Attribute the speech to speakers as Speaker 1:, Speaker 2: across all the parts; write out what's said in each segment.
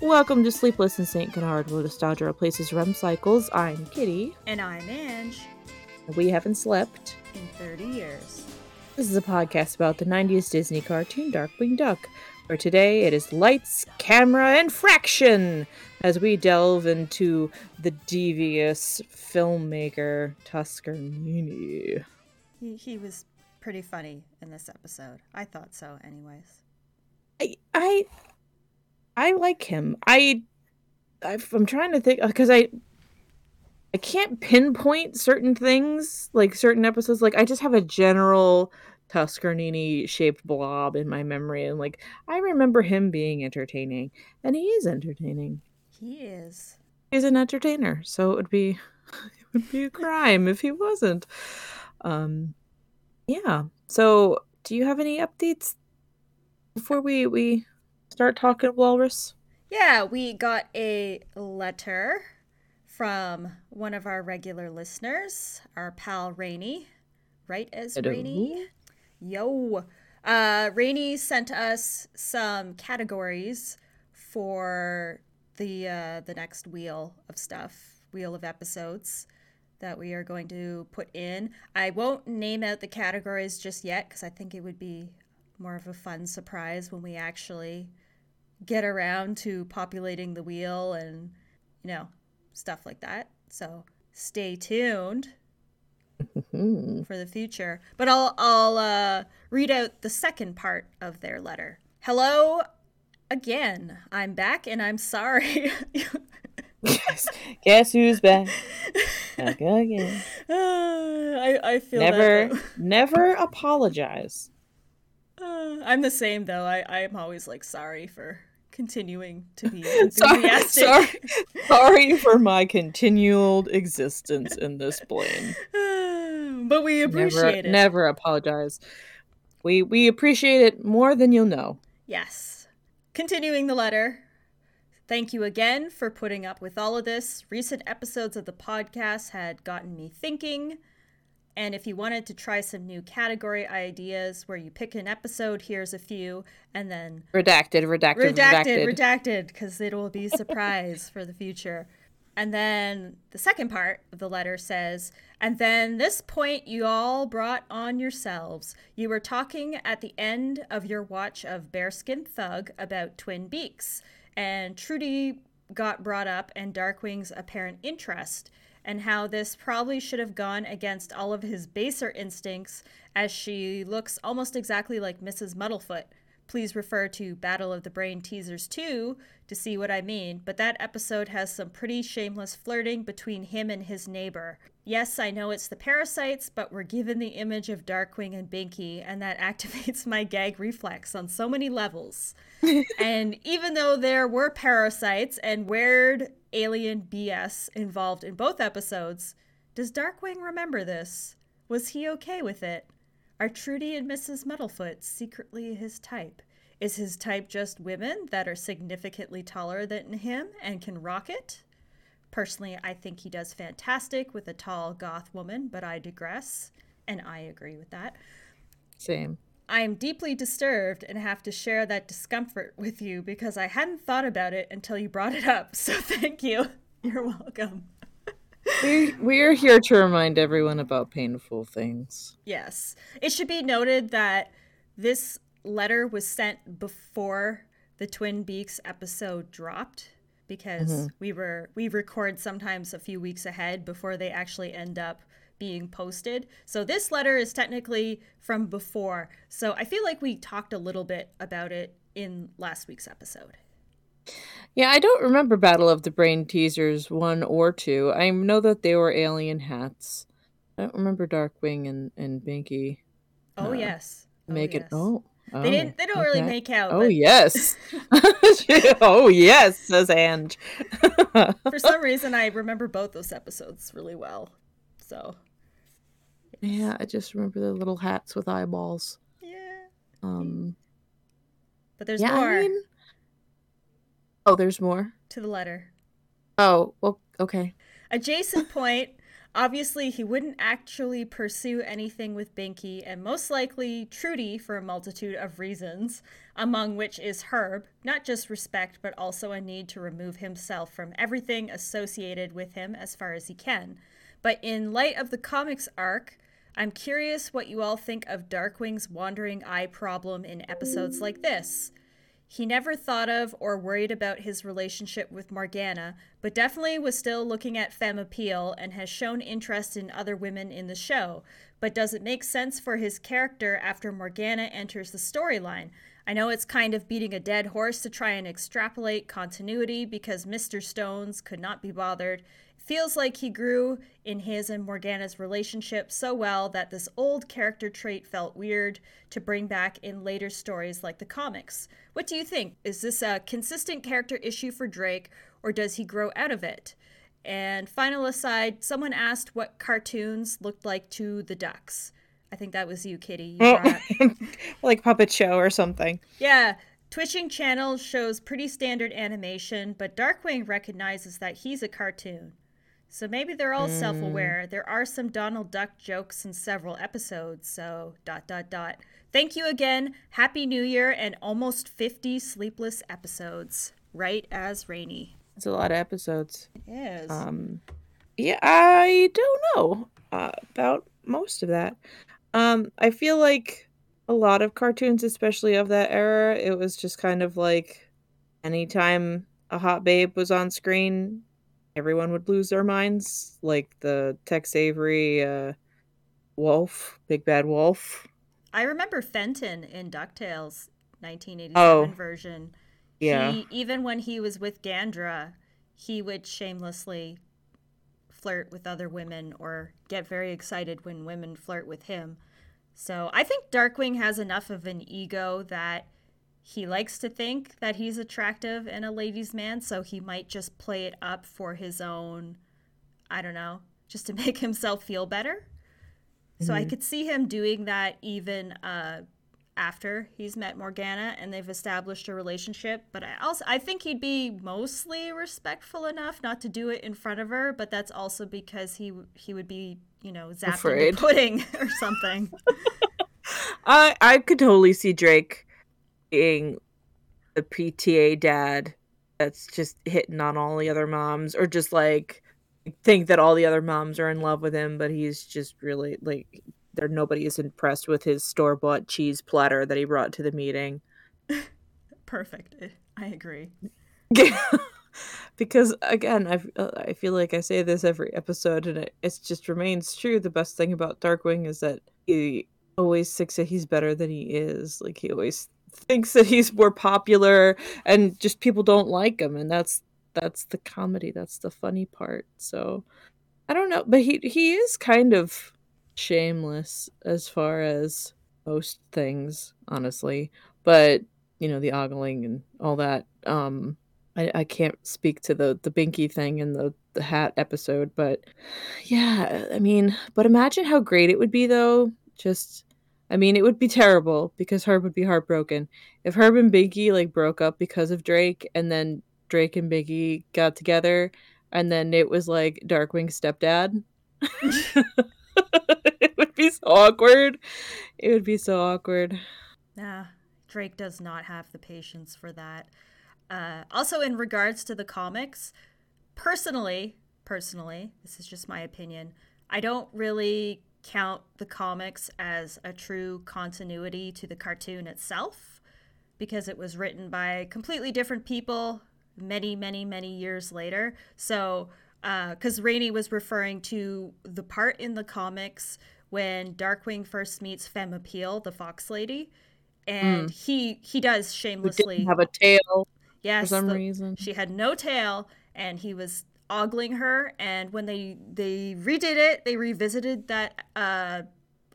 Speaker 1: Welcome to Sleepless in St. Canard, where nostalgia replaces REM cycles. I'm Kitty.
Speaker 2: And I'm Ange.
Speaker 1: We haven't slept
Speaker 2: in 30 years.
Speaker 1: This is a podcast about the 90s Disney cartoon Darkwing Duck, where today it is lights, camera, and fraction as we delve into the devious filmmaker Tuskernini.
Speaker 2: He, he was pretty funny in this episode. I thought so, anyways.
Speaker 1: I I I like him. I I'm trying to think because I I can't pinpoint certain things like certain episodes. Like I just have a general Tuskernini shaped blob in my memory, and like I remember him being entertaining, and he is entertaining.
Speaker 2: He is.
Speaker 1: He's an entertainer, so it would be it would be a crime if he wasn't. Um, yeah. So, do you have any updates before we we start talking walrus?
Speaker 2: Yeah, we got a letter from one of our regular listeners, our pal Rainy. Right as Hello. Rainy? Yo. Uh Rainy sent us some categories for the uh the next wheel of stuff, wheel of episodes that we are going to put in. I won't name out the categories just yet because I think it would be more of a fun surprise when we actually get around to populating the wheel and, you know, stuff like that. So stay tuned for the future. But I'll I'll uh, read out the second part of their letter. Hello again. I'm back and I'm sorry.
Speaker 1: guess, guess who's back? Back again.
Speaker 2: Uh, I I feel
Speaker 1: never never apologize.
Speaker 2: Uh, I'm the same though. I I am always like sorry for continuing to be enthusiastic.
Speaker 1: sorry, sorry, sorry for my continual existence in this plane.
Speaker 2: but we appreciate
Speaker 1: never,
Speaker 2: it.
Speaker 1: Never apologize. We we appreciate it more than you'll know.
Speaker 2: Yes. Continuing the letter. Thank you again for putting up with all of this. Recent episodes of the podcast had gotten me thinking. And if you wanted to try some new category ideas where you pick an episode, here's a few, and then
Speaker 1: redacted, redacted, redacted,
Speaker 2: redacted, because it will be a surprise for the future. And then the second part of the letter says, and then this point you all brought on yourselves. You were talking at the end of your watch of Bearskin Thug about Twin Beaks, and Trudy got brought up and Darkwing's apparent interest and how this probably should have gone against all of his baser instincts, as she looks almost exactly like Mrs. Muddlefoot. Please refer to Battle of the Brain Teasers 2 to see what I mean, but that episode has some pretty shameless flirting between him and his neighbor. Yes, I know it's the parasites, but we're given the image of Darkwing and Binky, and that activates my gag reflex on so many levels. and even though there were parasites and weird alien BS involved in both episodes, does Darkwing remember this? Was he okay with it? Are Trudy and Mrs. Muddlefoot secretly his type? Is his type just women that are significantly taller than him and can rock it? Personally, I think he does fantastic with a tall goth woman, but I digress, and I agree with that.
Speaker 1: Same.
Speaker 2: I am deeply disturbed and have to share that discomfort with you because I hadn't thought about it until you brought it up. So thank you. You're welcome.
Speaker 1: we we're here to remind everyone about painful things.
Speaker 2: Yes. It should be noted that this letter was sent before the Twin Beaks episode dropped because mm-hmm. we were we record sometimes a few weeks ahead before they actually end up being posted. So this letter is technically from before. So I feel like we talked a little bit about it in last week's episode.
Speaker 1: Yeah, I don't remember Battle of the Brain teasers one or two. I know that they were alien hats. I don't remember Darkwing and, and Binky.
Speaker 2: Oh uh, yes.
Speaker 1: Oh, make yes. it oh, oh.
Speaker 2: They didn't they don't okay. really make out.
Speaker 1: Oh but... yes. oh yes, says Ange.
Speaker 2: For some reason I remember both those episodes really well. So
Speaker 1: yeah, I just remember the little hats with eyeballs.
Speaker 2: Yeah.
Speaker 1: Um.
Speaker 2: But there's yeah, more. I mean...
Speaker 1: Oh, there's more
Speaker 2: to the letter.
Speaker 1: Oh, well, okay.
Speaker 2: Adjacent point. Obviously, he wouldn't actually pursue anything with Binky, and most likely Trudy for a multitude of reasons, among which is Herb, not just respect, but also a need to remove himself from everything associated with him as far as he can. But in light of the comics arc, I'm curious what you all think of Darkwing's wandering eye problem in episodes like this. He never thought of or worried about his relationship with Morgana, but definitely was still looking at femme appeal and has shown interest in other women in the show. But does it make sense for his character after Morgana enters the storyline? I know it's kind of beating a dead horse to try and extrapolate continuity because Mr. Stones could not be bothered feels like he grew in his and Morgana's relationship so well that this old character trait felt weird to bring back in later stories like the comics. What do you think? Is this a consistent character issue for Drake, or does he grow out of it? And final aside, someone asked what cartoons looked like to the ducks. I think that was you, Kitty. You
Speaker 1: like Puppet Show or something.
Speaker 2: Yeah. Twitching Channel shows pretty standard animation, but Darkwing recognizes that he's a cartoon. So maybe they're all mm. self aware. There are some Donald Duck jokes in several episodes, so dot dot dot. Thank you again. Happy New Year and almost 50 sleepless episodes. Right as rainy.
Speaker 1: It's a lot of episodes.
Speaker 2: It is.
Speaker 1: Um, yeah, I don't know uh, about most of that. Um, I feel like a lot of cartoons, especially of that era, it was just kind of like anytime a hot babe was on screen, everyone would lose their minds, like the Tex Avery uh, Wolf, Big Bad Wolf.
Speaker 2: I remember Fenton in DuckTales 1987 oh, version.
Speaker 1: Yeah.
Speaker 2: He, even when he was with Gandra, he would shamelessly flirt with other women or get very excited when women flirt with him. So I think Darkwing has enough of an ego that he likes to think that he's attractive and a ladies' man, so he might just play it up for his own, I don't know, just to make himself feel better. Mm-hmm. So I mm-hmm. could see him doing that even uh, after he's met Morgana and they've established a relationship. But I also I think he'd be mostly respectful enough not to do it in front of her. But that's also because he he would be you know zapped Afraid. pudding or something.
Speaker 1: I I could totally see Drake being the PTA dad that's just hitting on all the other moms or just like think that all the other moms are in love with him but he's just really like there nobody is impressed with his store-bought cheese platter that he brought to the meeting.
Speaker 2: Perfect. I agree.
Speaker 1: Because again I, I feel like i say this every episode and it, it just remains true. The best thing about darkwing is that he always thinks that he's better than he is. Like he always thinks that he's more popular and just people don't like him and that's that's the comedy that's the funny part. So i don't know but he he is kind of shameless as far as most things honestly. But you know the ogling and all that um i i can't speak to the the binky thing in the the hat episode but yeah i mean but imagine how great it would be though just I mean, it would be terrible because Herb would be heartbroken. If Herb and Binky like broke up because of Drake and then Drake and Binky got together and then it was like Darkwing's stepdad. it would be so awkward. It would be so awkward.
Speaker 2: Nah, Drake does not have the patience for that. Uh, also, in regards to the comics, personally, personally, this is just my opinion. I don't really count the comics as a true continuity to the cartoon itself because it was written by completely different people many, many, many years later. So, uh because uh, Rainey was referring to the part in the comics when Darkwing first meets Femme Appeal, the Fox Lady, and mm. he he does shamelessly
Speaker 1: have a tail.
Speaker 2: Yes,
Speaker 1: for some the, reason
Speaker 2: she had no tail, and he was ogling her and when they they redid it they revisited that uh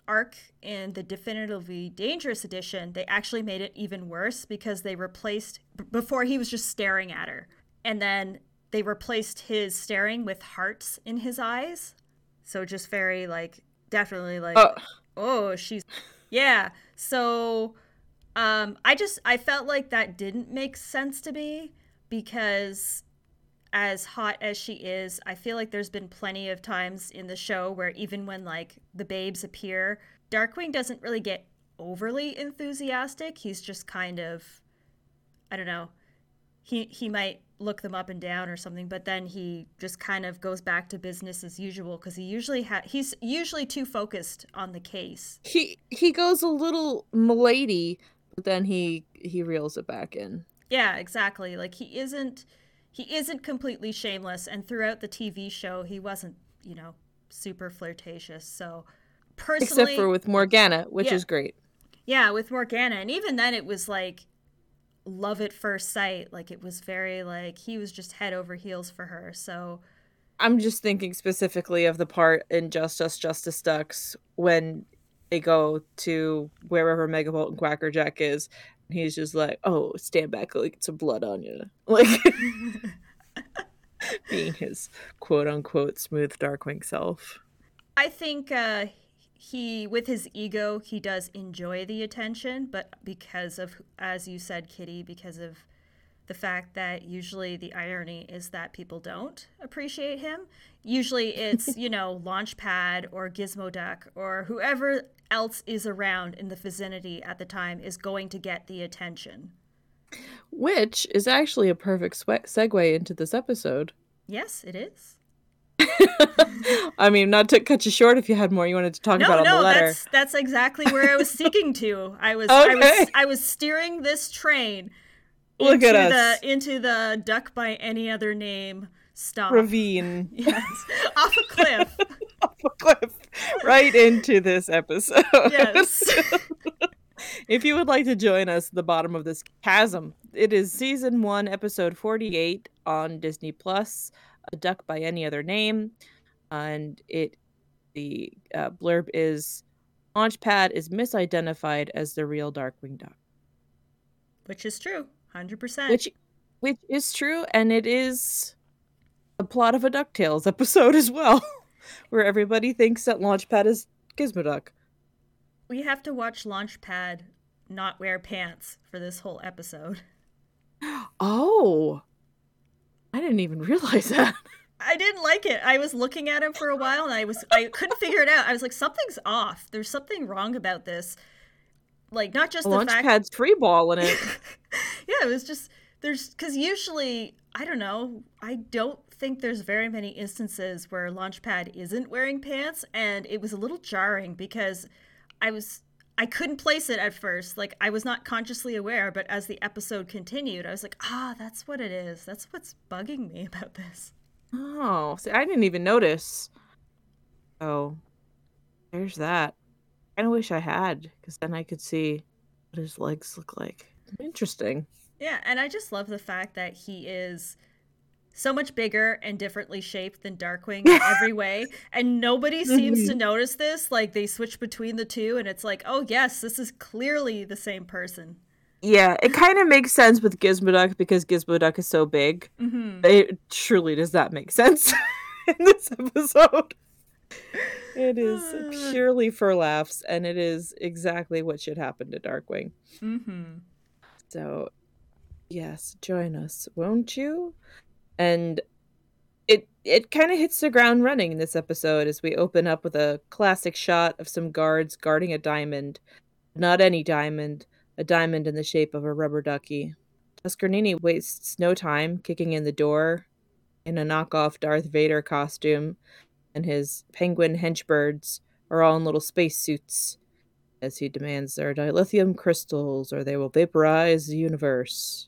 Speaker 2: arc in the definitively dangerous edition. They actually made it even worse because they replaced b- before he was just staring at her and then they replaced his staring with hearts in his eyes. So just very like definitely like oh, oh she's yeah. So um i just i felt like that didn't make sense to me because as hot as she is, I feel like there's been plenty of times in the show where even when like the babes appear, Darkwing doesn't really get overly enthusiastic. He's just kind of I don't know. He he might look them up and down or something, but then he just kind of goes back to business as usual because he usually ha- he's usually too focused on the case.
Speaker 1: He he goes a little milady, but then he he reels it back in.
Speaker 2: Yeah, exactly. Like he isn't he isn't completely shameless and throughout the TV show he wasn't, you know, super flirtatious. So personally
Speaker 1: Except for with Morgana, which
Speaker 2: Yeah.
Speaker 1: is great.
Speaker 2: Yeah, with Morgana and even then it was like love at first sight. Like it was very like he was just head over heels for her. So
Speaker 1: I'm just thinking specifically of the part in Justice Justice Ducks when they go to wherever Megavolt and Quackerjack is. He's just like, "Oh, stand back, like get some blood on you," like being his quote unquote smooth Darkwing self.
Speaker 2: I think uh, he, with his ego, he does enjoy the attention, but because of, as you said, Kitty, because of the fact that usually the irony is that people don't appreciate him. Usually it's, you know, Launchpad or Gizmo Duck or whoever else is around in the vicinity at the time is going to get the attention.
Speaker 1: Which is actually a perfect swe- segue into this episode.
Speaker 2: Yes, it is.
Speaker 1: I mean, not to cut you short if you had more you wanted to talk
Speaker 2: No,
Speaker 1: about on the letter.
Speaker 2: that's that's exactly where I was seeking to. I was I was I was steering this train
Speaker 1: Look
Speaker 2: into
Speaker 1: at us.
Speaker 2: the into the duck by any other name stop.
Speaker 1: Ravine
Speaker 2: Yes, off a cliff.
Speaker 1: off a cliff right into this episode.
Speaker 2: Yes.
Speaker 1: if you would like to join us at the bottom of this chasm, it is season one, episode 48 on Disney Plus, A Duck by Any Other Name. And it the uh, blurb is Launchpad is misidentified as the real Darkwing Duck.
Speaker 2: Which is true, hundred percent.
Speaker 1: Which which is true, and it is a plot of a DuckTales episode as well. Where everybody thinks that Launchpad is Gizmoduck.
Speaker 2: We have to watch Launchpad not wear pants for this whole episode.
Speaker 1: Oh, I didn't even realize that.
Speaker 2: I didn't like it. I was looking at him for a while and I was I couldn't figure it out. I was like, something's off. There's something wrong about this. Like not just the fact
Speaker 1: Launchpad's free ball in it.
Speaker 2: yeah, it was just there's because usually I don't know. I don't think there's very many instances where Launchpad isn't wearing pants, and it was a little jarring because I was I couldn't place it at first. Like I was not consciously aware, but as the episode continued, I was like, ah, that's what it is. That's what's bugging me about this.
Speaker 1: Oh, see, I didn't even notice. Oh, there's that. I kind of wish I had, because then I could see what his legs look like. Interesting.
Speaker 2: Yeah, and I just love the fact that he is so much bigger and differently shaped than Darkwing in every way. And nobody seems to notice this. Like they switch between the two, and it's like, oh, yes, this is clearly the same person.
Speaker 1: Yeah, it kind of makes sense with Gizmoduck because Gizmoduck is so big.
Speaker 2: hmm
Speaker 1: It truly does that make sense in this episode. It is purely for laughs, and it is exactly what should happen to Darkwing.
Speaker 2: hmm
Speaker 1: So, yes, join us, won't you? And it it kind of hits the ground running in this episode as we open up with a classic shot of some guards guarding a diamond, not any diamond, a diamond in the shape of a rubber ducky. Tuskernini wastes no time kicking in the door in a knockoff Darth Vader costume, and his penguin henchbirds are all in little spacesuits as he demands their dilithium crystals or they will vaporize the universe.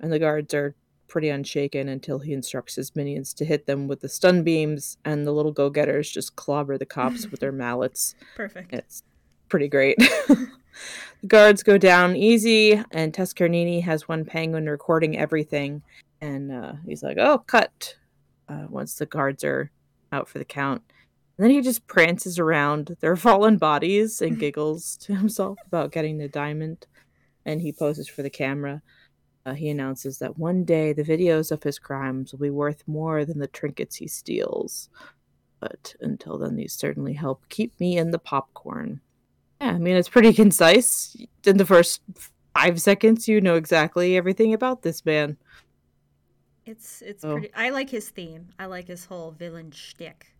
Speaker 1: And the guards are pretty unshaken until he instructs his minions to hit them with the stun beams, and the little go getters just clobber the cops with their mallets.
Speaker 2: Perfect.
Speaker 1: It's pretty great. the guards go down easy, and Tuskernini has one penguin recording everything. And uh, he's like, oh, cut. Uh, once the guards are out for the count. And then he just prances around their fallen bodies and giggles to himself about getting the diamond. And he poses for the camera. Uh, he announces that one day the videos of his crimes will be worth more than the trinkets he steals. But until then, these certainly help keep me in the popcorn. Yeah, I mean, it's pretty concise. In the first five seconds, you know exactly everything about this man.
Speaker 2: It's it's pretty. I like his theme. I like his whole villain shtick.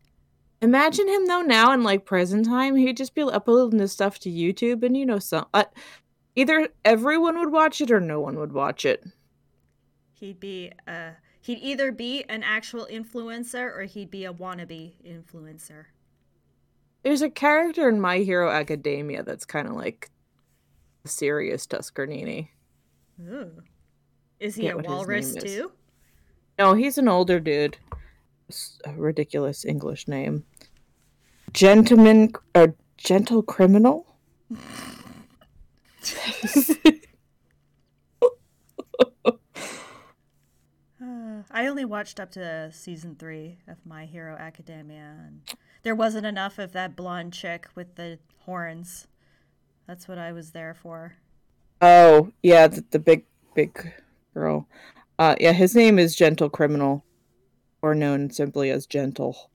Speaker 1: Imagine him though now in like present time, he'd just be uploading this stuff to YouTube, and you know, some uh, either everyone would watch it or no one would watch it.
Speaker 2: He'd be uh he'd either be an actual influencer or he'd be a wannabe influencer.
Speaker 1: There's a character in My Hero Academia that's kind of like a serious Tuskernini.
Speaker 2: Ooh. Is he a walrus too?
Speaker 1: No, he's an older dude. S- A ridiculous English name. Gentleman or gentle criminal?
Speaker 2: Uh, I only watched up to season three of My Hero Academia, and there wasn't enough of that blonde chick with the horns. That's what I was there for.
Speaker 1: oh, yeah, the, the big big girl. Uh yeah, his name is Gentle Criminal or known simply as Gentle.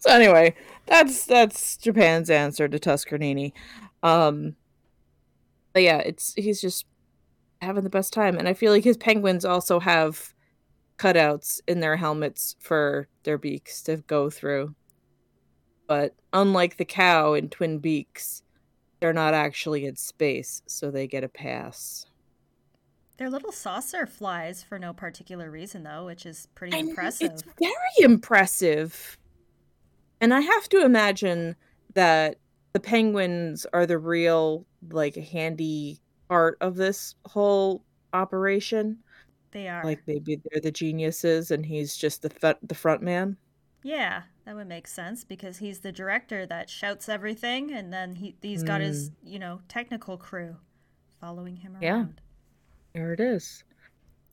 Speaker 1: So anyway, that's that's Japan's answer to Tuskernini. Um but yeah, it's he's just having the best time and I feel like his penguins also have cutouts in their helmets for their beaks to go through. But unlike the cow in Twin Beaks, they're not actually in space, so they get a pass.
Speaker 2: They're little saucer flies for no particular reason, though, which is pretty
Speaker 1: And
Speaker 2: impressive.
Speaker 1: It's very impressive. And I have to imagine that the penguins are the real, like, a handy part of this whole operation.
Speaker 2: They are.
Speaker 1: Like, maybe they're the geniuses and he's just the, the front man.
Speaker 2: Yeah, that would make sense because he's the director that shouts everything, and then he he's got his you know technical crew following him
Speaker 1: Hmm. Yeah.
Speaker 2: around.
Speaker 1: There it is.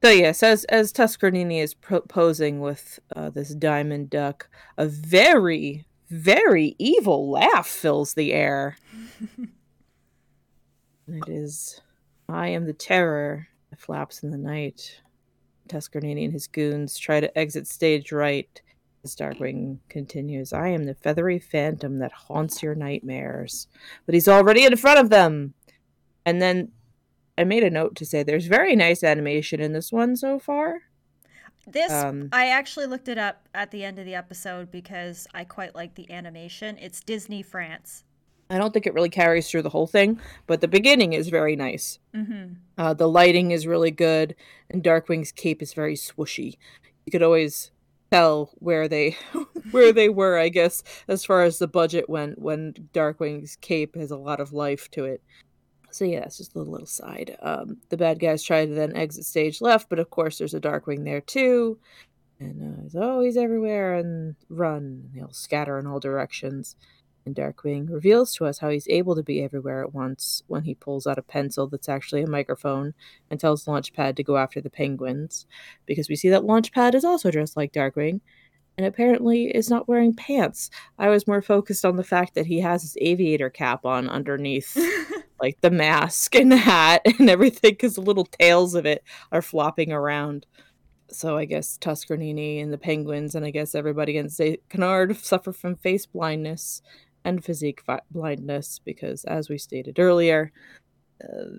Speaker 1: So yes, as as Tuskernini is pro- posing with uh, this diamond duck, a very very evil laugh fills the air. It is, I am the terror that flaps in the night. Tuskernini and his goons try to exit stage right. As Darkwing continues, I am the feathery phantom that haunts your nightmares. But he's already in front of them. And then I made a note to say there's very nice animation in this one so far.
Speaker 2: This
Speaker 1: Um,
Speaker 2: I actually looked it up at the end of the episode because I quite like the animation. It's Disney France.
Speaker 1: I don't think it really carries through the whole thing, but the beginning is very nice.
Speaker 2: Mm-hmm.
Speaker 1: Uh, the lighting is really good, and Darkwing's cape is very swooshy. You could always tell where they where they were, I guess, as far as the budget went. When Darkwing's cape has a lot of life to it. So yeah, it's just a little, little side. Um, the bad guys try to then exit stage left, but of course there's a Darkwing there too, and uh, he's always everywhere and run. They'll scatter in all directions. And Darkwing reveals to us how he's able to be everywhere at once when he pulls out a pencil that's actually a microphone and tells Launchpad to go after the penguins. Because we see that Launchpad is also dressed like Darkwing and apparently is not wearing pants. I was more focused on the fact that he has his aviator cap on underneath, like the mask and the hat and everything, because the little tails of it are flopping around. So I guess Tuskernini and the penguins, and I guess everybody in St. Canard suffer from face blindness and physique blindness because, as we stated earlier, uh,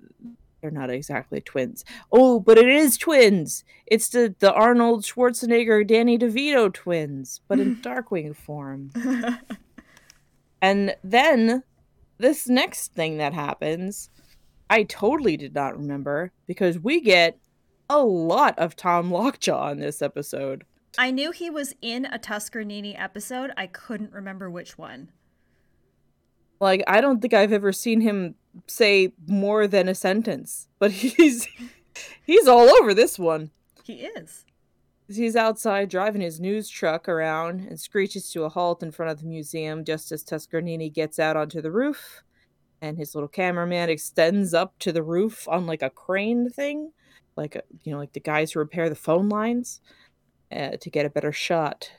Speaker 1: they're not exactly twins. Oh, but it is twins. It's the the Arnold Schwarzenegger Danny DeVito twins, but in Darkwing form. And then this next thing that happens, I totally did not remember because we get a lot of Tom Lockjaw in this episode.
Speaker 2: I knew he was in a Tuskernini episode. I couldn't remember which one.
Speaker 1: Like I don't think I've ever seen him say more than a sentence, but he's he's all over this one.
Speaker 2: He is.
Speaker 1: He's outside driving his news truck around and screeches to a halt in front of the museum just as Tuskernini gets out onto the roof. And his little cameraman extends up to the roof on like a crane thing, like a, you know, like the guys who repair the phone lines, uh, to get a better shot.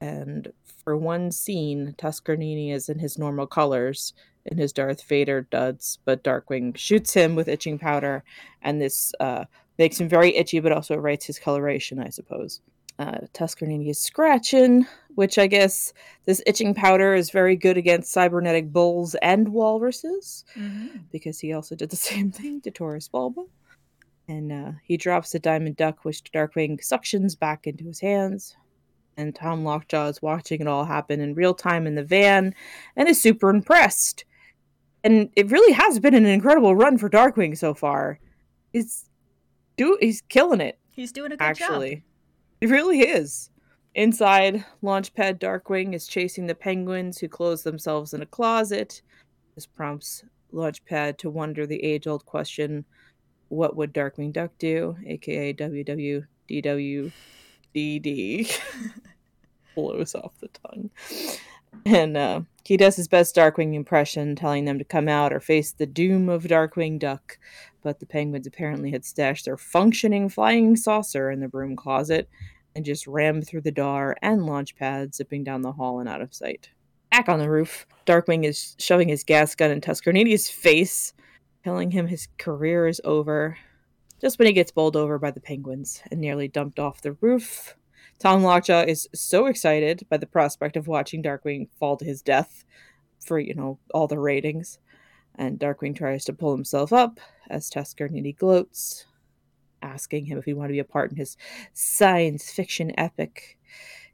Speaker 1: And for one scene, Tuskernini is in his normal colors, in his Darth Vader duds, but Darkwing shoots him with itching powder, and this uh, makes him very itchy, but also rights his coloration, I suppose. Uh, is scratching, which I guess this itching powder is very good against cybernetic bulls and walruses,
Speaker 2: Mm-hmm.
Speaker 1: because he also did the same thing to Taurus Bulba. And uh, he drops the diamond duck, which Darkwing suctions back into his hands. And Tom Lockjaw is watching it all happen in real time in the van and is super impressed. And it really has been an incredible run for Darkwing so far. He's do he's killing it.
Speaker 2: He's doing a good job.
Speaker 1: actually.
Speaker 2: job.
Speaker 1: It really is. Inside, Launchpad Darkwing is chasing the penguins who close themselves in a closet. This prompts Launchpad to wonder the age old question what would Darkwing Duck do? aka WWDWDD. Blows off the tongue. And uh, he does his best Darkwing impression, telling them to come out or face the doom of Darkwing Duck. But the penguins apparently had stashed their functioning flying saucer in the broom closet and just rammed through the door and Launchpad, zipping down the hall and out of sight. Back on the roof, Darkwing is shoving his gas gun in Tuskernini's face, telling him his career is over. Just when he gets bowled over by the penguins and nearly dumped off the roof, Tom Lockjaw is so excited by the prospect of watching Darkwing fall to his death for, you know, all the ratings. And Darkwing tries to pull himself up as Tuskernini gloats, asking him if he wanted to be a part in his science fiction epic.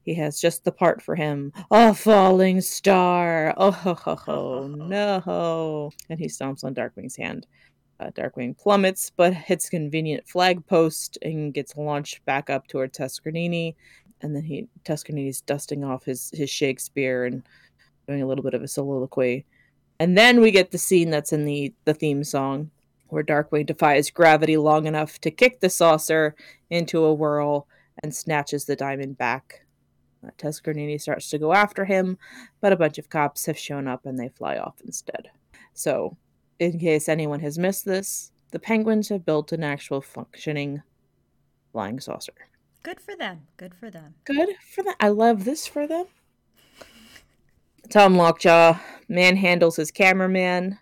Speaker 1: He has just the part for him. A falling star. Oh, ho, ho, ho. no. And he stomps on Darkwing's hand. Uh, Darkwing plummets, but hits convenient flag post and gets launched back up toward Tuskernini. And then he Tuskernini's dusting off his, his Shakespeare and doing a little bit of a soliloquy. And then we get the scene that's in the, the theme song where Darkwing defies gravity long enough to kick the saucer into a whirl and snatches the diamond back. Uh, Tuskernini starts to go after him, but a bunch of cops have shown up and they fly off instead. So, in case anyone has missed this, the penguins have built an actual functioning flying saucer.
Speaker 2: Good for them. Good for them.
Speaker 1: Good for them. I love this for them. Tom Lockjaw manhandles his cameraman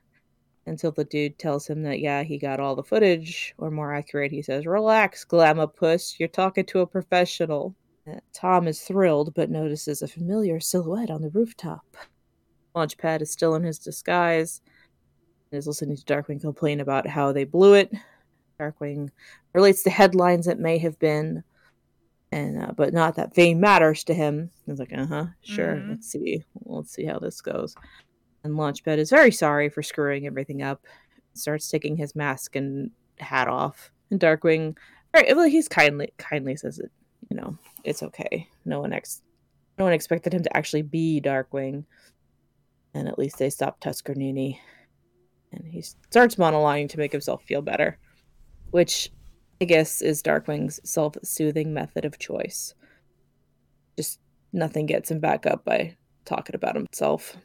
Speaker 1: until the dude tells him that, yeah, he got all the footage, or more accurate, he says, Relax, Puss, you're talking to a professional. Uh, Tom is thrilled, but notices a familiar silhouette on the rooftop. Launchpad is still in his disguise is listening to Darkwing complain about how they blew it. Darkwing relates to headlines that may have been, and uh, but not that fame matters to him. He's like, uh huh, sure. Mm-hmm. Let's see, let's see how this goes. And Launchpad is very sorry for screwing everything up. Starts taking his mask and hat off. And Darkwing, right, well, he's kindly kindly says it. You know, it's okay. No one ex, no one expected him to actually be Darkwing. And at least they stopped Tuskernini. And he starts monologuing to make himself feel better, which I guess is Darkwing's self-soothing method of choice. Just nothing gets him back up by talking about himself.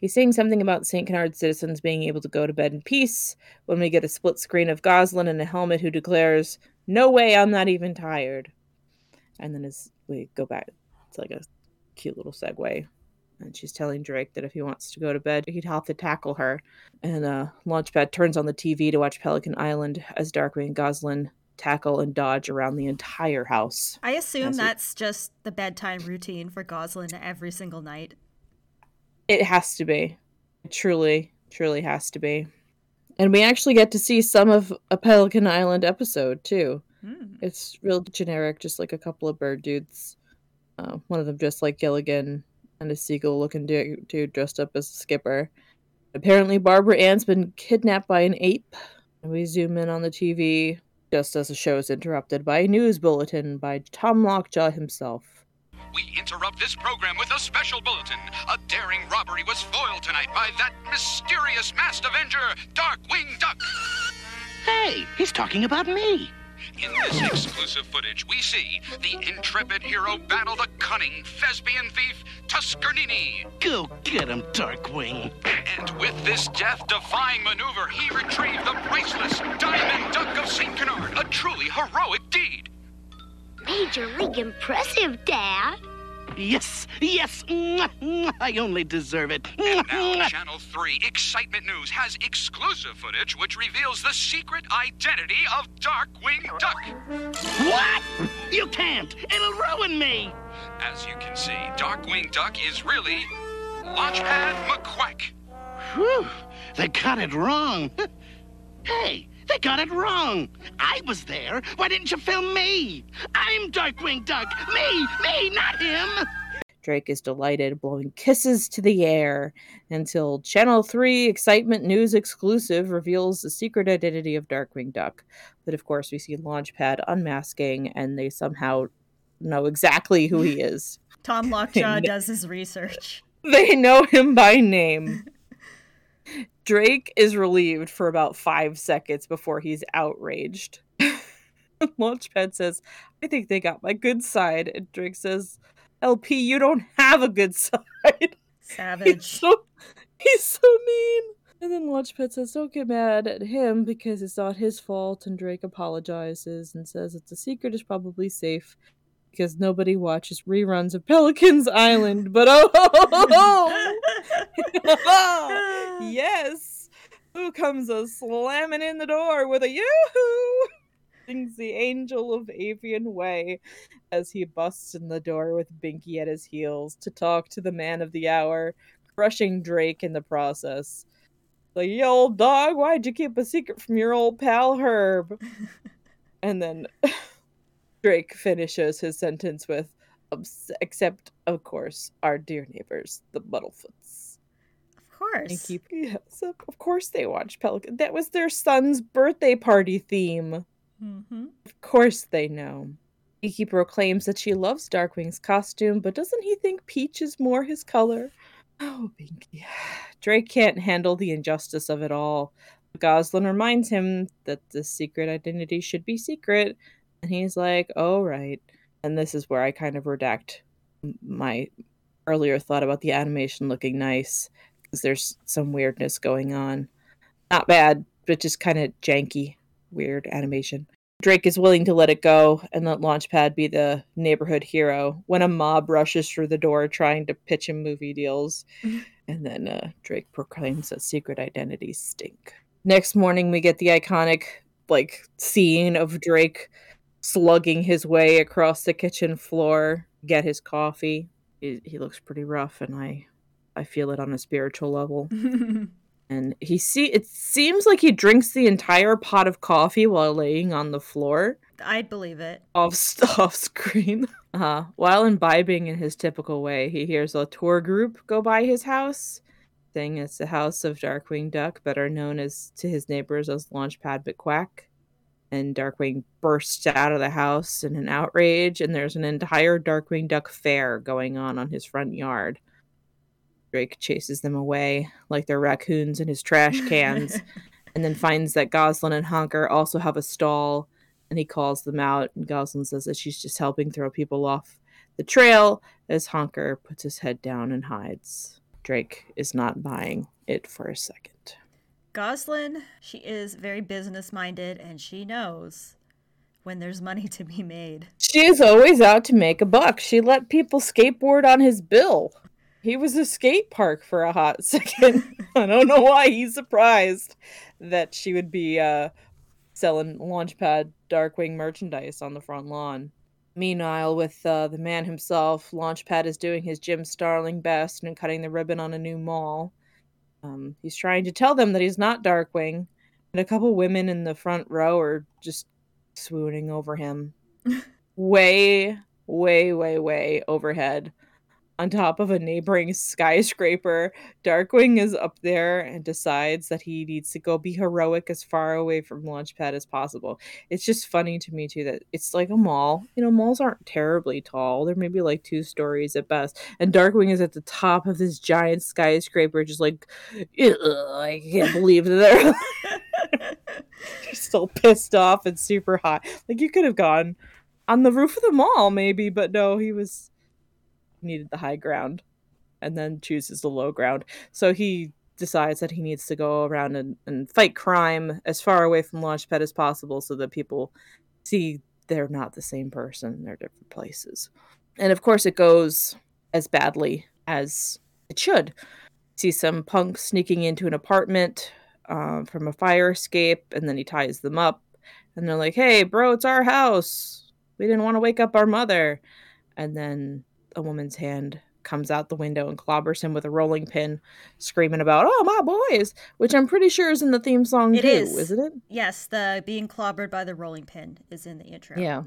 Speaker 1: He's saying something about St. Canard's citizens being able to go to bed in peace when we get a split screen of Gosalyn in a helmet who declares, No way, I'm not even tired. And then as we go back, it's like a cute little segue. And she's telling Drake that if he wants to go to bed, he'd have to tackle her. And uh, Launchpad turns on the TV to watch Pelican Island as Darkwing and Gosalyn tackle and dodge around the entire house.
Speaker 2: I assume that's just the bedtime routine for Gosalyn every single night.
Speaker 1: It has to be. It truly, truly has to be. And we actually get to see some of a Pelican Island episode too. Mm. It's real generic, just like a couple of bird dudes. Uh, one of them just like Gilligan, and a seagull looking dude, dude dressed up as a skipper. Apparently, Barbara Ann's been kidnapped by an ape. And we zoom in on the TV just as the show is interrupted by a news bulletin by Tom Lockjaw himself
Speaker 3: we interrupt this program with a special bulletin. A daring robbery was foiled tonight by that mysterious masked avenger, Darkwing Duck.
Speaker 4: Hey, he's talking about me.
Speaker 3: In this exclusive footage, we see the intrepid hero battle the cunning thespian thief, Tuskernini.
Speaker 4: Go get him, Darkwing.
Speaker 3: And with this death-defying maneuver, he retrieved the priceless Diamond Duck of St. Canard, a truly heroic deed.
Speaker 5: Major League impressive, Dad.
Speaker 4: Yes, yes, I only deserve it.
Speaker 3: And now, Channel 3 Excitement News has exclusive footage which reveals the secret identity of Darkwing Duck.
Speaker 4: What? You can't! It'll ruin me!
Speaker 3: As you can see, Darkwing Duck is really Launchpad McQuack.
Speaker 4: Whew, they got it wrong. hey, They got it wrong. I was there. Why didn't you film me? I'm Darkwing Duck. Me, me, not him.
Speaker 1: Drake is delighted, blowing kisses to the air until Channel 3 Excitement News exclusive reveals the secret identity of Darkwing Duck. But of course, we see Launchpad unmasking, and they somehow know exactly who he is.
Speaker 2: Tom Lockjaw does his research.
Speaker 1: They know him by name. Drake is relieved for about five seconds before he's outraged. Launchpad says, I think they got my good side. And Drake says, LP, you don't have a good side.
Speaker 2: Savage.
Speaker 1: He's so, he's so mean. And then Launchpad says, Don't get mad at him because it's not his fault. And Drake apologizes and says that the secret is probably safe because nobody watches reruns of Pelican's Island. But oh, oh, oh, yes. Who comes a slamming in the door with a yoo-hoo? Sings the angel of Avian Way as he busts in the door with Binky at his heels to talk to the man of the hour, crushing Drake in the process. Like, you old dog, why'd you keep a secret from your old pal Herb? and then Drake finishes his sentence with, except, of course, our dear neighbors, the Muddlefoots.
Speaker 2: Of course.
Speaker 1: And keep, yes, of course they watch Pelican. That was their son's birthday party theme.
Speaker 2: Mm-hmm.
Speaker 1: Of course they know. Beekeeper proclaims that she loves Darkwing's costume, but doesn't he think peach is more his color? Oh, Binky. Drake can't handle the injustice of it all. Gosalyn reminds him that the secret identity should be secret, and he's like, oh, right. And this is where I kind of redact my earlier thought about the animation looking nice, because there's some weirdness going on. Not bad, but just kind of janky, weird animation. Drake is willing to let it go and let Launchpad be the neighborhood hero when a mob rushes through the door trying to pitch him movie deals. and then uh, Drake proclaims that secret identities stink. Next morning, we get the iconic like scene of Drake slugging his way across the kitchen floor, get his coffee. He, he looks pretty rough, and I, I feel it on a spiritual level and he see it seems like he drinks the entire pot of coffee while laying on the floor
Speaker 2: I'd believe it.
Speaker 1: off off screen. Uh, while imbibing in his typical way, he hears a tour group go by his house, saying it's the house of Darkwing Duck, better known as to his neighbors as Launchpad McQuack. And Darkwing bursts out of the house in an outrage, and there's an entire Darkwing Duck fair going on on his front yard. Drake chases them away like they're raccoons in his trash cans, and then finds that Gosalyn and Honker also have a stall, and he calls them out. And Gosalyn says that she's just helping throw people off the trail as Honker puts his head down and hides. Drake is not buying it for a second.
Speaker 2: Gosalyn, she is very business minded and she knows when there's money to be made.
Speaker 1: She is always out to make a buck. She let people skateboard on his bill. He was a skate park for a hot second. I don't know why he's surprised that she would be uh, selling Launchpad Darkwing merchandise on the front lawn. Meanwhile, with uh, the man himself, Launchpad is doing his Jim Starling best and cutting the ribbon on a new mall. Um, he's trying to tell them that he's not Darkwing, and a couple women in the front row are just swooning over him. way, way, way, way overhead on top of a neighboring skyscraper. Darkwing is up there and decides that he needs to go be heroic as far away from Launchpad as possible. It's just funny to me too that it's like a mall. You know, malls aren't terribly tall. They're maybe like two stories at best. And Darkwing is at the top of this giant skyscraper, just like I can't believe that they're still pissed off and super hot. Like you could have gone on the roof of the mall, maybe, but no, he was needed the high ground and then chooses the low ground. So he decides that he needs to go around and, and fight crime as far away from Launchpad as possible so that people see they're not the same person, they're different places. And of course, it goes as badly as it should. See some punks sneaking into an apartment uh, from a fire escape, and then he ties them up. And they're like, hey, bro, it's our house. We didn't want to wake up our mother. And then a woman's hand comes out the window and clobbers him with a rolling pin, screaming about "Oh my boys," which I'm pretty sure is in the theme song
Speaker 2: It
Speaker 1: too,
Speaker 2: is.
Speaker 1: isn't it?
Speaker 2: Yes, the being clobbered by the rolling pin is in the intro.
Speaker 1: Yeah.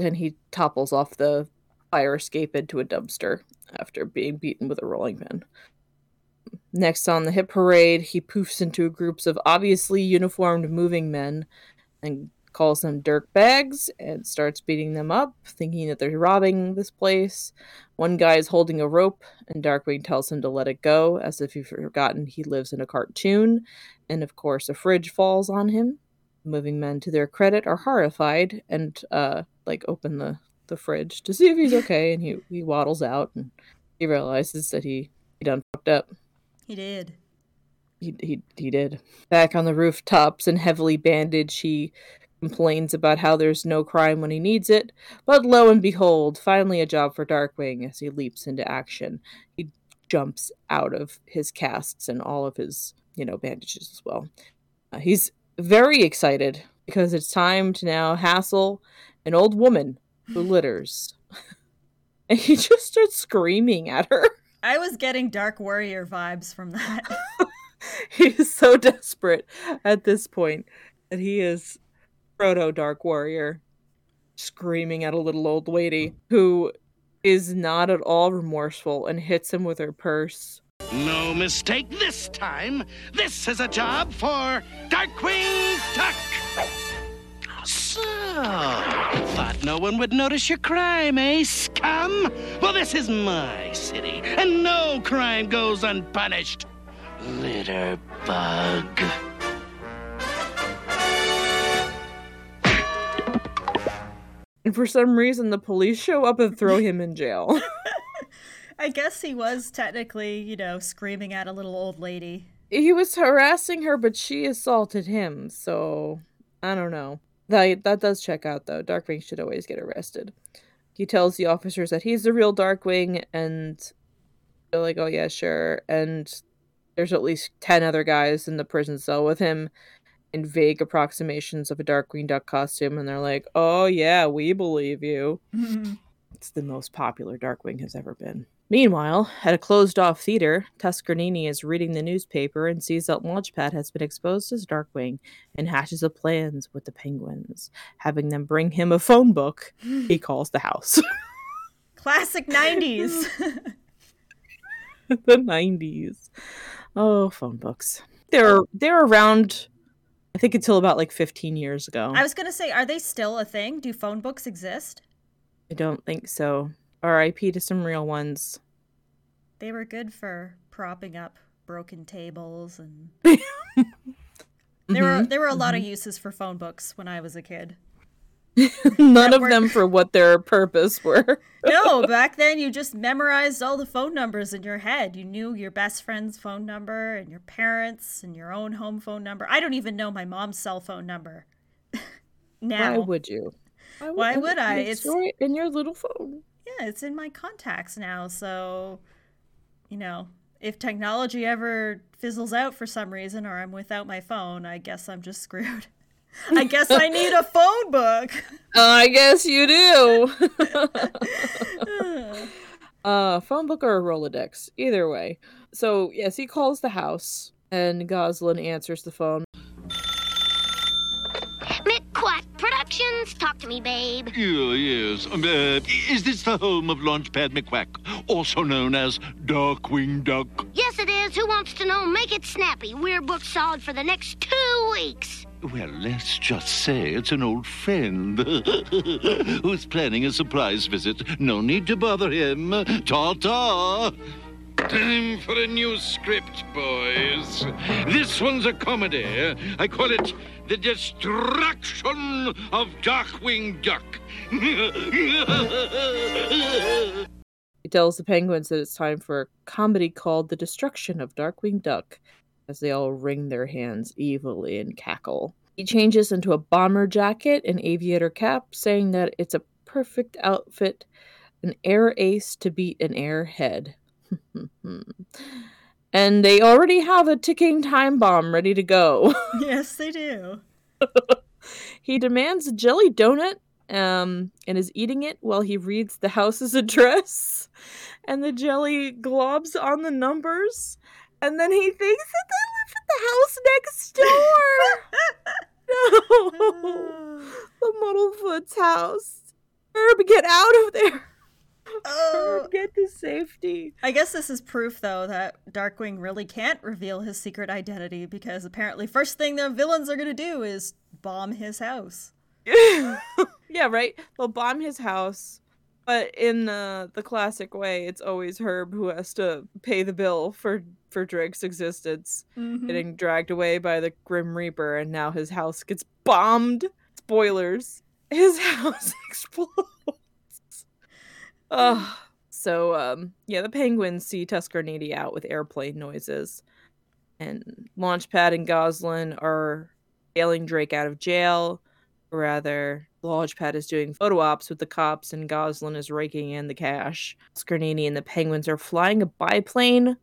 Speaker 1: And he topples off the fire escape into a dumpster after being beaten with a rolling pin. Next on the hit parade, he poofs into groups of obviously uniformed moving men and calls them dirk bags and starts beating them up, thinking that they're robbing this place. One guy is holding a rope, and Darkwing tells him to let it go, as if he's forgotten he lives in a cartoon. And of course, a fridge falls on him. Moving men, to their credit, are horrified and uh like open the the fridge to see if he's okay. And he he waddles out and he realizes that he he done fucked up.
Speaker 2: He did.
Speaker 1: He he he did. Back on the rooftops and heavily bandaged, he complains about how there's no crime when he needs it. But lo and behold, finally a job for Darkwing as he leaps into action. He jumps out of his casts and all of his you know bandages as well. Uh, he's very excited because it's time to now hassle an old woman who litters. and he just starts screaming at her.
Speaker 2: I was getting Dark Warrior vibes from that.
Speaker 1: he is so desperate at this point that he is proto dark warrior screaming at a little old lady who is not at all remorseful and hits him with her purse
Speaker 4: No mistake this time. This is a job for Darkwing Duck. So, thought no one would notice your crime, eh, scum? Well, this is my city, and no crime goes unpunished. Litter bug.
Speaker 1: And for some reason the police show up and throw him in jail.
Speaker 2: I guess he was technically, you know, screaming at a little old lady.
Speaker 1: he was harassing her but she assaulted him so i don't know. That that does check out though. Darkwing should always get arrested. He tells the officers that he's the real darkwing and they're like oh yeah sure. And there's at least 10 other guys in the prison cell with him in vague approximations of a dark green duck costume and they're like oh yeah we believe you mm-hmm. it's the most popular Darkwing has ever been. Meanwhile, at a closed off theater, Tuskernini is reading the newspaper and sees that Launchpad has been exposed as Darkwing and hatches a plans with the penguins, having them bring him a phone book he calls the house.
Speaker 2: Classic 90s.
Speaker 1: the 90s. Oh, phone books. They're they're around think until about like 15 years ago.
Speaker 2: I was going to say, are they still a thing? Do phone books exist?
Speaker 1: I don't think so. RIP to some real ones.
Speaker 2: They were good for propping up broken tables and there were mm-hmm. there were a lot of mm-hmm. uses for phone books when I was a kid.
Speaker 1: None of them for what their purpose were.
Speaker 2: No, back then you just memorized all the phone numbers in your head. You knew your best friend's phone number and your parents and your own home phone number. I don't even know my mom's cell phone number. now.
Speaker 1: Why would you?
Speaker 2: Why would I?
Speaker 1: It's
Speaker 2: It's-
Speaker 1: in your little phone.
Speaker 2: Yeah, it's in my contacts now. So, you know, if technology ever fizzles out for some reason or I'm without my phone, I guess I'm just screwed. I guess I need a phone book.
Speaker 1: I guess you do. uh, phone book or a Rolodex, either way. So yes, he calls the house, and Gosalyn answers the phone.
Speaker 5: McQuack Productions, talk to me, babe.
Speaker 6: Yeah, yes. Um, uh, is this the home of Launchpad McQuack, also known as Darkwing Duck?
Speaker 5: Yes, it is. Who wants to know? Make it snappy. We're booked solid for the next two weeks.
Speaker 6: Well, let's just say it's an old friend who's planning a surprise visit. No need to bother him. Ta ta.
Speaker 3: Time for a new script, boys. This one's a comedy. I call it The Destruction of Darkwing Duck.
Speaker 1: He tells the penguins that it's time for a comedy called The Destruction of Darkwing Duck, as they all wring their hands evilly and cackle. He changes into a bomber jacket and aviator cap, saying that it's a perfect outfit, an air ace to beat an airhead. and they already have a ticking time bomb ready to go.
Speaker 2: yes, they do.
Speaker 1: he demands a jelly donut um, and is eating it while he reads the house's address. And the jelly globs on the numbers. And then he thinks that they live at the house next door. no. the Muddlefoot's house. Herb, get out of there.
Speaker 2: Oh.
Speaker 1: Herb, get to safety.
Speaker 2: I guess this is proof, though, that Darkwing really can't reveal his secret identity because apparently, first thing the villains are gonna do is bomb his house.
Speaker 1: yeah, right. They'll bomb his house, but in uh, the classic way, it's always Herb who has to pay the bill for for Drake's existence,
Speaker 2: Mhm.
Speaker 1: getting dragged away by the Grim Reaper, and now his house gets bombed. Spoilers: his house explodes. Ugh. So, um, yeah, the penguins see Tuskernini out with airplane noises, and Launchpad and Gosalyn are bailing Drake out of jail. Or rather, Launchpad is doing photo ops with the cops, and Gosalyn is raking in the cash. Scarnini and the penguins are flying a biplane,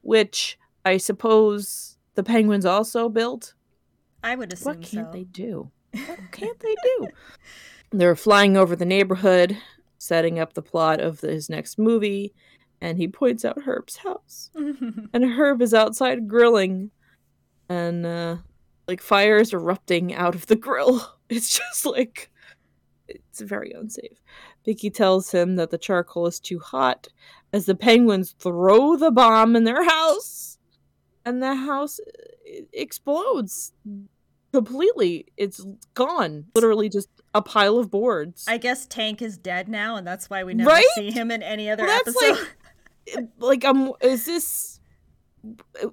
Speaker 1: which I suppose the penguins also built.
Speaker 2: I would assume
Speaker 1: What can't
Speaker 2: so.
Speaker 1: they do? What can't they do? They're flying over the neighborhood, setting up the plot of his next movie, and he points out Herb's house. And Herb is outside grilling, and uh, like fire is erupting out of the grill. It's just like it's very unsafe. Vicky tells him that the charcoal is too hot as the penguins throw the bomb in their house, and the house uh, explodes completely. It's gone. Literally just a pile of boards.
Speaker 2: I guess Tank is dead now, and that's why we never
Speaker 1: Right?
Speaker 2: see him in any other
Speaker 1: Well, that's
Speaker 2: episode.
Speaker 1: like like um is this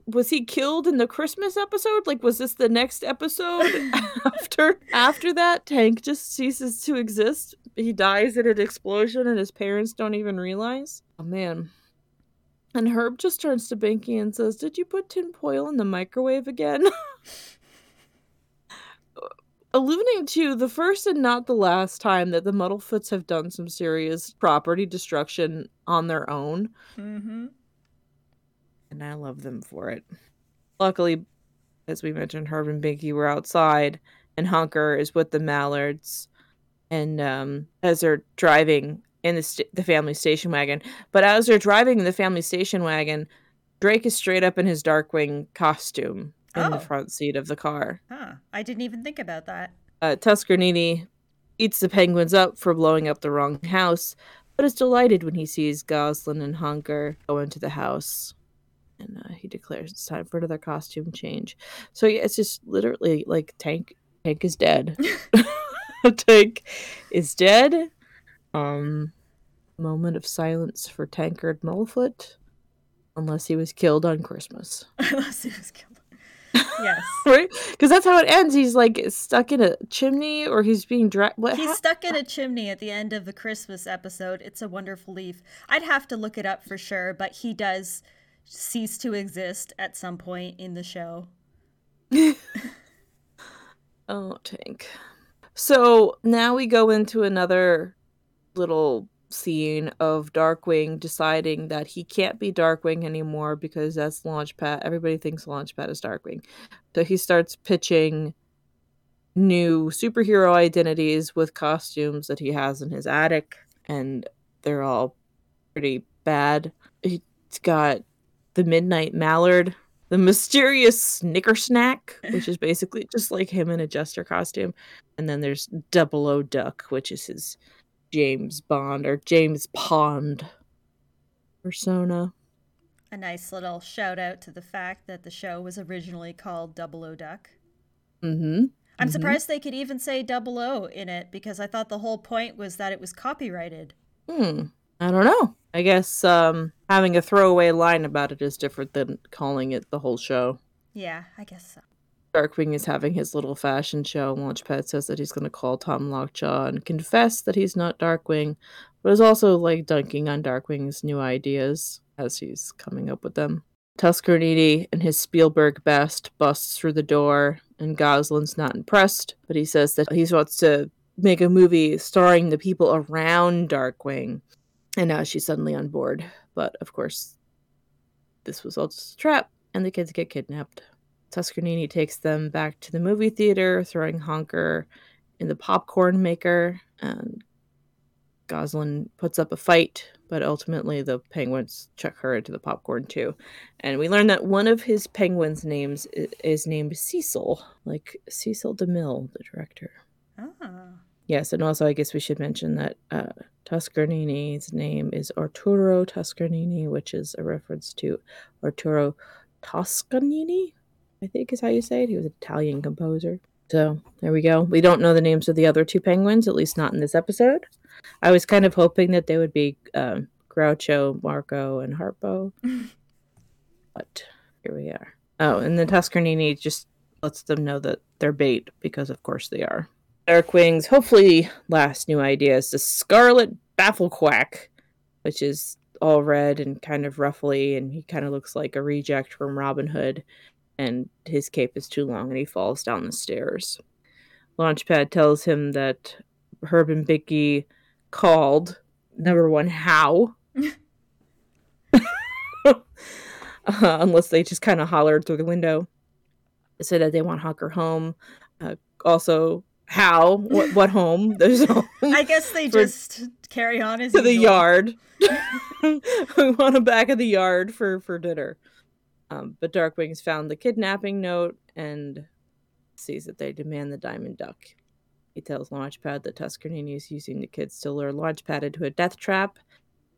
Speaker 1: was he killed in the christmas episode? Like was this the next episode after after that? Tank just ceases to exist. He dies in an explosion and his parents don't even realize. Oh man. And herb just turns to binky and says did you put tinfoil in the microwave again? Alluding to the first and not the last time that the muddlefoots have done some serious property destruction on their own.
Speaker 2: Hmm
Speaker 1: and I love them for it. Luckily, as we mentioned, Herb and Binky were outside, and Honker is with the Mallards, and um, as they're driving in the st- the family station wagon. But as they're driving in the family station wagon, Drake is straight up in his Darkwing costume in
Speaker 2: Oh.
Speaker 1: the front seat of the car.
Speaker 2: Huh. I didn't even think about that.
Speaker 1: Uh, Tuskernini eats the penguins up for blowing up the wrong house, but is delighted when he sees Gosalyn and Honker go into the house. And uh, he declares it's time for another costume change. So yeah, it's just literally like Tank. Tank is dead. Tank is dead. Um, moment of silence for Tankard Muddlefoot, unless he was killed on Christmas.
Speaker 2: Unless he was killed. Yes.
Speaker 1: right? Because that's how it ends. He's like stuck in a chimney, or he's being dragged.
Speaker 2: He's
Speaker 1: hap-
Speaker 2: stuck in a chimney at the end of the Christmas episode. It's a wonderful leaf. I'd have to look it up for sure, but he does cease to exist at some point in the show.
Speaker 1: oh, Tank. So now we go into another little scene of Darkwing deciding that he can't be Darkwing anymore because that's Launchpad. Everybody thinks Launchpad is Darkwing. So he starts pitching new superhero identities with costumes that he has in his attic, and they're all pretty bad. He's got the Midnight Mallard, the mysterious Snicker Snack, which is basically just like him in a jester costume, and then there's Double O Duck, which is his James Bond or James Pond persona.
Speaker 2: A nice little shout out to the fact that the show was originally called Double O Duck.
Speaker 1: Mm-hmm.
Speaker 2: I'm
Speaker 1: Mhm.
Speaker 2: surprised they could even say double O in it because I thought the whole point was that it was copyrighted.
Speaker 1: Hmm. I don't know. I guess um, having a throwaway line about it is different than calling it the whole show.
Speaker 2: Yeah, I guess so.
Speaker 1: Darkwing is having his little fashion show. Launchpad says that he's going to call Tom Lockjaw and confess that he's not Darkwing, but is also like dunking on Darkwing's new ideas as he's coming up with them. Tuskernini and his Spielberg best busts through the door, and Gosalyn's not impressed, but he says that he wants to make a movie starring the people around Darkwing. And now she's suddenly on board. But of course, this was all just a trap, and the kids get kidnapped. Tuskernini takes them back to the movie theater, throwing Honker in the popcorn maker. And Gosalyn puts up a fight, but ultimately the penguins chuck her into the popcorn too. And we learn that one of his penguins' names is named Cecil, like Cecil DeMille, the director.
Speaker 2: Ah.
Speaker 1: Yes, and also I guess we should mention that uh, Tuskernini's name is Arturo Toscanini, which is a reference to Arturo Toscanini, I think is how you say it. He was an Italian composer. So there we go. We don't know the names of the other two penguins, at least not in this episode. I was kind of hoping that they would be um, Groucho, Marco, and Harpo, but here we are. Oh, and the Tuskernini just lets them know that they're bait because, of course, they are. Darkwing's hopefully last new idea is the Scarlet Bafflequack, which is all red and kind of ruffly, and he kind of looks like a reject from Robin Hood, and his cape is too long and he falls down the stairs. Launchpad tells him that Herb and Binky called number one, how? uh, unless they just kind of hollered through the window, said that they want Honker home. Uh, also, how? What, what home? There's home
Speaker 2: I guess they
Speaker 1: For-
Speaker 2: just carry on as
Speaker 1: to the yard. we want him back in the yard for for dinner. Um, but Darkwing's found the kidnapping note and sees that they demand the diamond duck. He tells Launchpad that Tuskernini is using the kids to lure Launchpad into a death trap.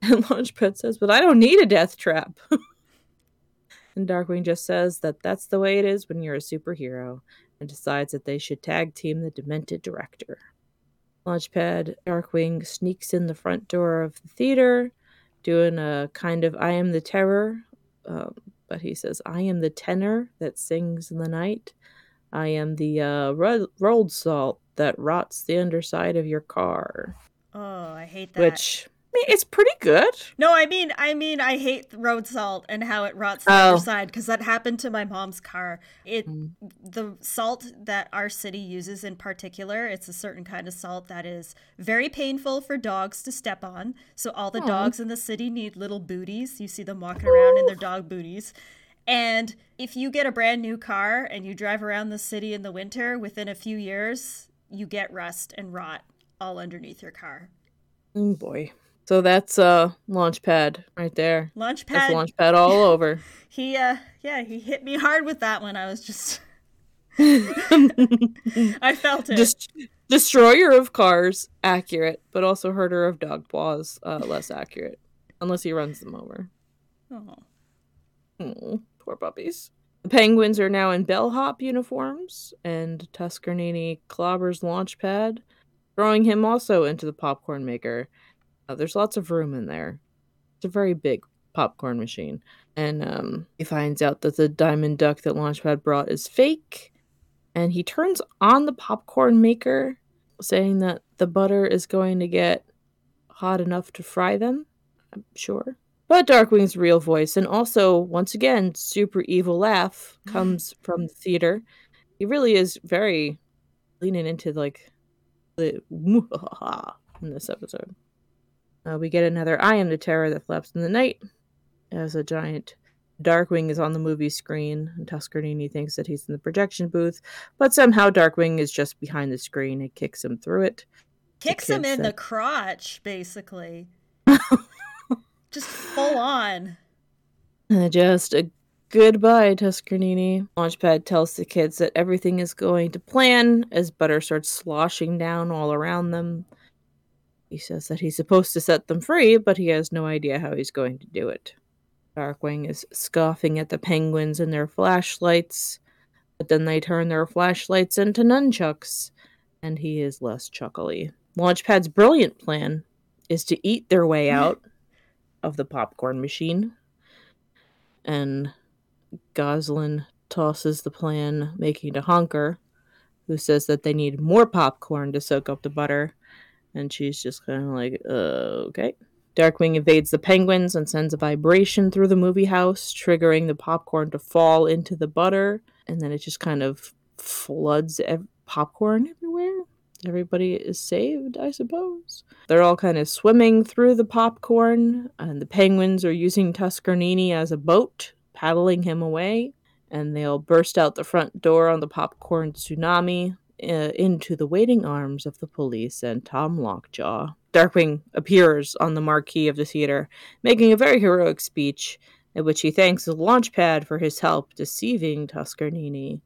Speaker 1: And Launchpad says, But I don't need a death trap. and Darkwing just says that that's the way it is when you're a superhero and decides that they should tag team the demented director. Launchpad Darkwing sneaks in the front door of the theater, doing a kind of I am the terror, um, but he says, I am the tenor that sings in the night. I am the uh, ro- rolled salt that rots the underside of your car.
Speaker 2: Oh, I hate that.
Speaker 1: Which, I mean, it's pretty good.
Speaker 2: No, I mean, I mean, I hate road salt and how it rots the
Speaker 1: Oh.
Speaker 2: underside because that happened to my mom's car. It,
Speaker 1: Mm.
Speaker 2: the salt that our city uses in particular, it's a certain kind of salt that is very painful for dogs to step on. So all the
Speaker 1: Aw.
Speaker 2: dogs in the city need little booties. You see them walking around in their dog booties. And if you get a brand new car and you drive around the city in the winter, within a few years, you get rust and rot all underneath your car.
Speaker 1: Oh boy. So that's uh Launchpad right there. That's
Speaker 2: Launchpad
Speaker 1: Launchpad all over.
Speaker 2: He uh yeah, he hit me hard with that one. I was just I felt it.
Speaker 1: Just destroyer of cars, accurate, but also herder of dog paws, uh, less accurate, unless he runs them over.
Speaker 2: Oh.
Speaker 1: Oh, poor puppies. The penguins are now in bellhop uniforms, and Tuskernini clobbers Launchpad, throwing him also into the popcorn maker. Uh, there's lots of room in there. It's a very big popcorn machine. And um, he finds out that the diamond duck that Launchpad brought is fake, and he turns on the popcorn maker, saying that the butter is going to get hot enough to fry them. I'm sure. But Darkwing's real voice, and also, once again, super evil laugh comes from the theater. He really is very leaning into like the in this episode. Uh, we get another I am the terror that flaps in the night as a giant Darkwing is on the movie screen, and Tuskernini thinks that he's in the projection booth, but somehow Darkwing is just behind the screen and kicks him through it.
Speaker 2: Kicks him in the crotch, basically. Just full on.
Speaker 1: Uh, Just a goodbye, Tuskernini. Launchpad tells the kids that everything is going to plan as butter starts sloshing down all around them. He says that he's supposed to set them free, but he has no idea how he's going to do it. Darkwing is scoffing at the penguins and their flashlights, but then they turn their flashlights into nunchucks, and he is less chuckly. Launchpad's brilliant plan is to eat their way out of the popcorn machine and Gosalyn tosses the plan, making to Honker, who says that they need more popcorn to soak up the butter, and she's just kind of like, uh, okay. Darkwing evades the penguins and sends a vibration through the movie house, triggering the popcorn to fall into the butter, and then it just kind of floods ev- popcorn everywhere. Everybody is saved, I suppose. They're all kind of swimming through the popcorn, and the penguins are using Tuskernini as a boat, paddling him away. And they'll burst out the front door on the popcorn tsunami uh, into the waiting arms of the police and Tom Lockjaw. Darkwing appears on the marquee of the theater, making a very heroic speech in which he thanks Launchpad for his help deceiving Tuskernini.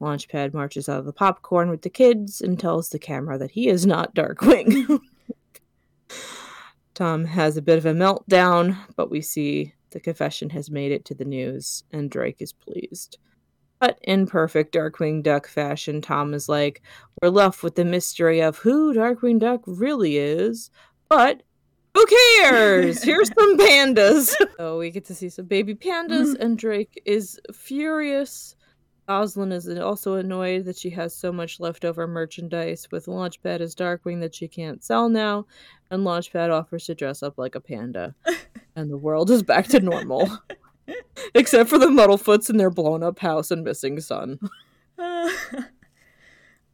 Speaker 1: Launchpad marches out of the popcorn with the kids and tells the camera that he is not Darkwing. Tom has a bit of a meltdown, but we see the confession has made it to the news, and Drake is pleased. But in perfect Darkwing Duck fashion, Tom is like, We're left with the mystery of who Darkwing Duck really is, but who cares? Here's some pandas. so we get to see some baby pandas, mm-hmm. and Drake is furious. Gosalyn is also annoyed that she has so much leftover merchandise with Launchpad as Darkwing that she can't sell now, and Launchpad offers to dress up like a panda. and the world is back to normal. Except for the Muddlefoots and their blown up house and missing son.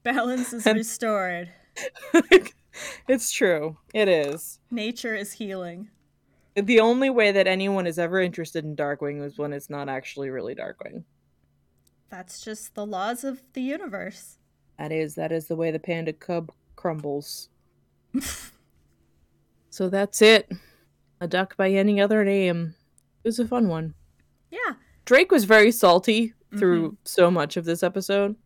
Speaker 2: Balance is
Speaker 1: And-
Speaker 2: restored.
Speaker 1: it's true. It is.
Speaker 2: Nature is healing.
Speaker 1: The only way that anyone is ever interested in Darkwing is when it's not actually really Darkwing.
Speaker 2: That's just the laws of the universe.
Speaker 1: That is that is the way the panda cub crumbles. so that's it. A duck by any other name. It was a fun one.
Speaker 2: Yeah.
Speaker 1: Drake was very salty through mm-hmm. so much of this episode,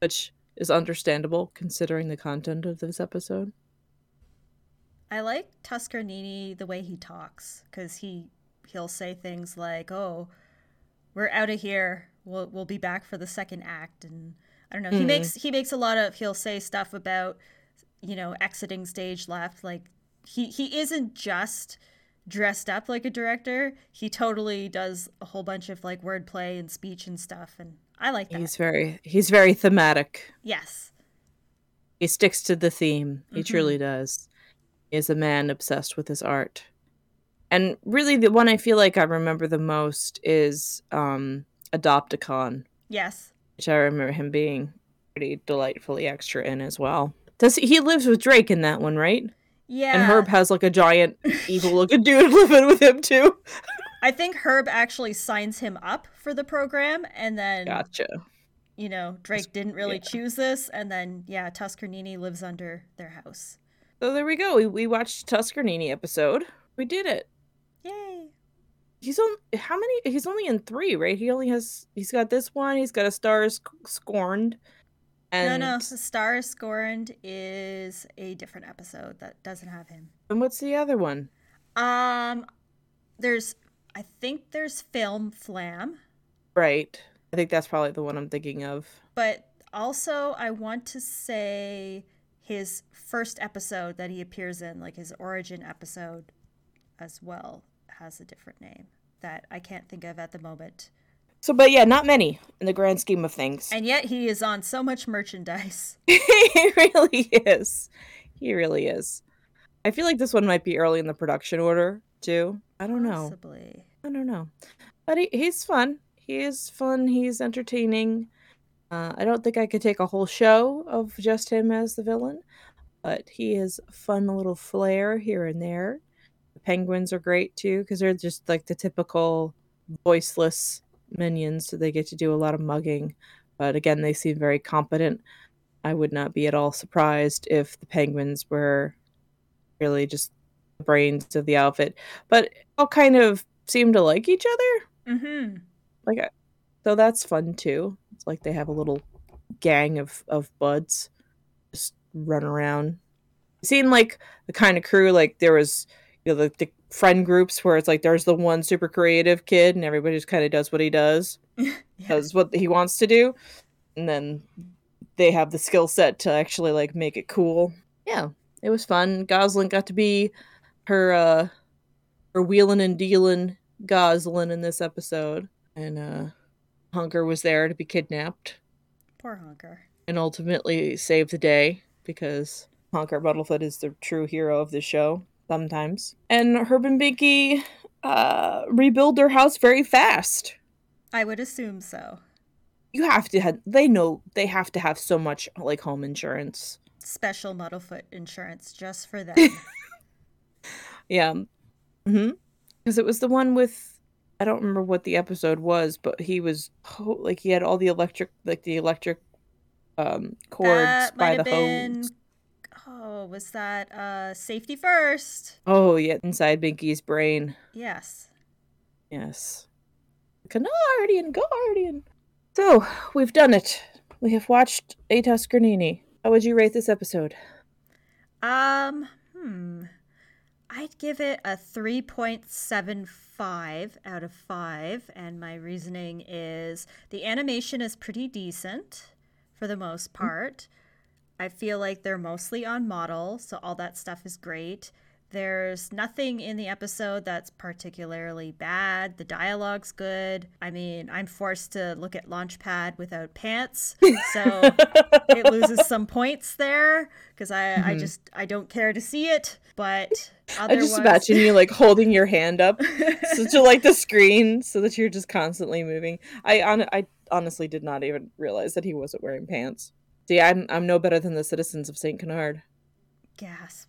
Speaker 1: which is understandable considering the content of this episode.
Speaker 2: I like Tuskernini the way he talks because he he'll say things like, "Oh, we're out of here. We'll we'll be back for the second act." And I don't know. He mm-hmm. makes he makes a lot of he'll say stuff about you know exiting stage left. Like he he isn't just dressed up like a director. He totally does a whole bunch of like wordplay and speech and stuff, and I like that.
Speaker 1: He's very he's very thematic.
Speaker 2: yes.
Speaker 1: He sticks to the theme. He truly does. He is a man obsessed with his art. And really the one I feel like I remember the most is um Adopticon,
Speaker 2: Yes.
Speaker 1: which I remember him being pretty delightfully extra in as well. Does he, he lives with Drake in that one, right?
Speaker 2: Yeah.
Speaker 1: And Herb has like a giant evil looking dude living with him too.
Speaker 2: I think Herb actually signs him up for the program, and then
Speaker 1: Gotcha.
Speaker 2: you know Drake didn't really choose this, and then yeah, Tuskernini lives under their house.
Speaker 1: So there we go. We, we watched Tuskernini episode. We did it.
Speaker 2: Yay!
Speaker 1: He's on how many? He's only in three, right? He only has. He's got this one. He's got a Stars Scorned. And
Speaker 2: no, no, the Star Scorned is a different episode that doesn't have him.
Speaker 1: And what's the other one?
Speaker 2: Um, there's I think there's Film Flam,
Speaker 1: Right. I think that's probably the one I'm thinking of.
Speaker 2: but also I want to say his first episode that he appears in, like his origin episode, as well, has a different name that I can't think of at the moment.
Speaker 1: So, but yeah, not many in the grand scheme of things.
Speaker 2: And yet he is on so much merchandise.
Speaker 1: he really is. He really is. I feel like this one might be early in the production order too. I don't know.
Speaker 2: Possibly.
Speaker 1: I don't know. But he, he's fun. He is fun. He's entertaining. Uh, I don't think I could take a whole show of just him as the villain, but he has a fun little flair here and there. The penguins are great too because they're just like the typical voiceless minions, so they get to do a lot of mugging. But again, they seem very competent. I would not be at all surprised if the penguins were really just the brains of the outfit. But all kind of seem to like each other.
Speaker 2: Mm-hmm.
Speaker 1: Like, so that's fun too. It's like they have a little gang of of buds just run around. It seemed like the kind of crew like there was you know the, the friend groups where it's like there's the one super creative kid and everybody just kind of does what he does does what he wants to do and then they have the skill set to actually like make it cool. Yeah it was fun. Gosalyn got to be her uh her wheeling and dealing Gosalyn in this episode and uh Honker was there to be kidnapped.
Speaker 2: Poor Honker.
Speaker 1: and ultimately save the day because Honker Muddlefoot is the true hero of the show sometimes. And Herb and Binky uh, rebuild their house very fast.
Speaker 2: I would assume so.
Speaker 1: You have to have, they know they have to have so much like home insurance.
Speaker 2: Special Muddlefoot insurance just for them.
Speaker 1: Yeah. Mm-hmm. Because it was the one with, I don't remember what the episode was, but he was like, he had all the electric, like the electric um, cords
Speaker 2: that
Speaker 1: by the hose.
Speaker 2: Oh, was that uh, safety first?
Speaker 1: Oh, yeah, inside Binky's brain.
Speaker 2: Yes.
Speaker 1: Yes. Canardian Guardian. So, we've done it. We have watched a Tuskernini. How would you rate this episode?
Speaker 2: Um, hmm. I'd give it a 3.75 out of 5, and my reasoning is the animation is pretty decent for the most part. I feel like they're mostly on model, so all that stuff is great. There's nothing in the episode that's particularly bad. The dialogue's good. I mean, I'm forced to look at Launchpad without pants, so it loses some points there because I, I mm-hmm. just I don't care to see it. But
Speaker 1: I just imagine you like holding your hand up so to like the screen so that you're just constantly moving. I on I honestly did not even realize that he wasn't wearing pants. See, I'm I'm no better than the citizens of Saint Canard.
Speaker 2: gasp.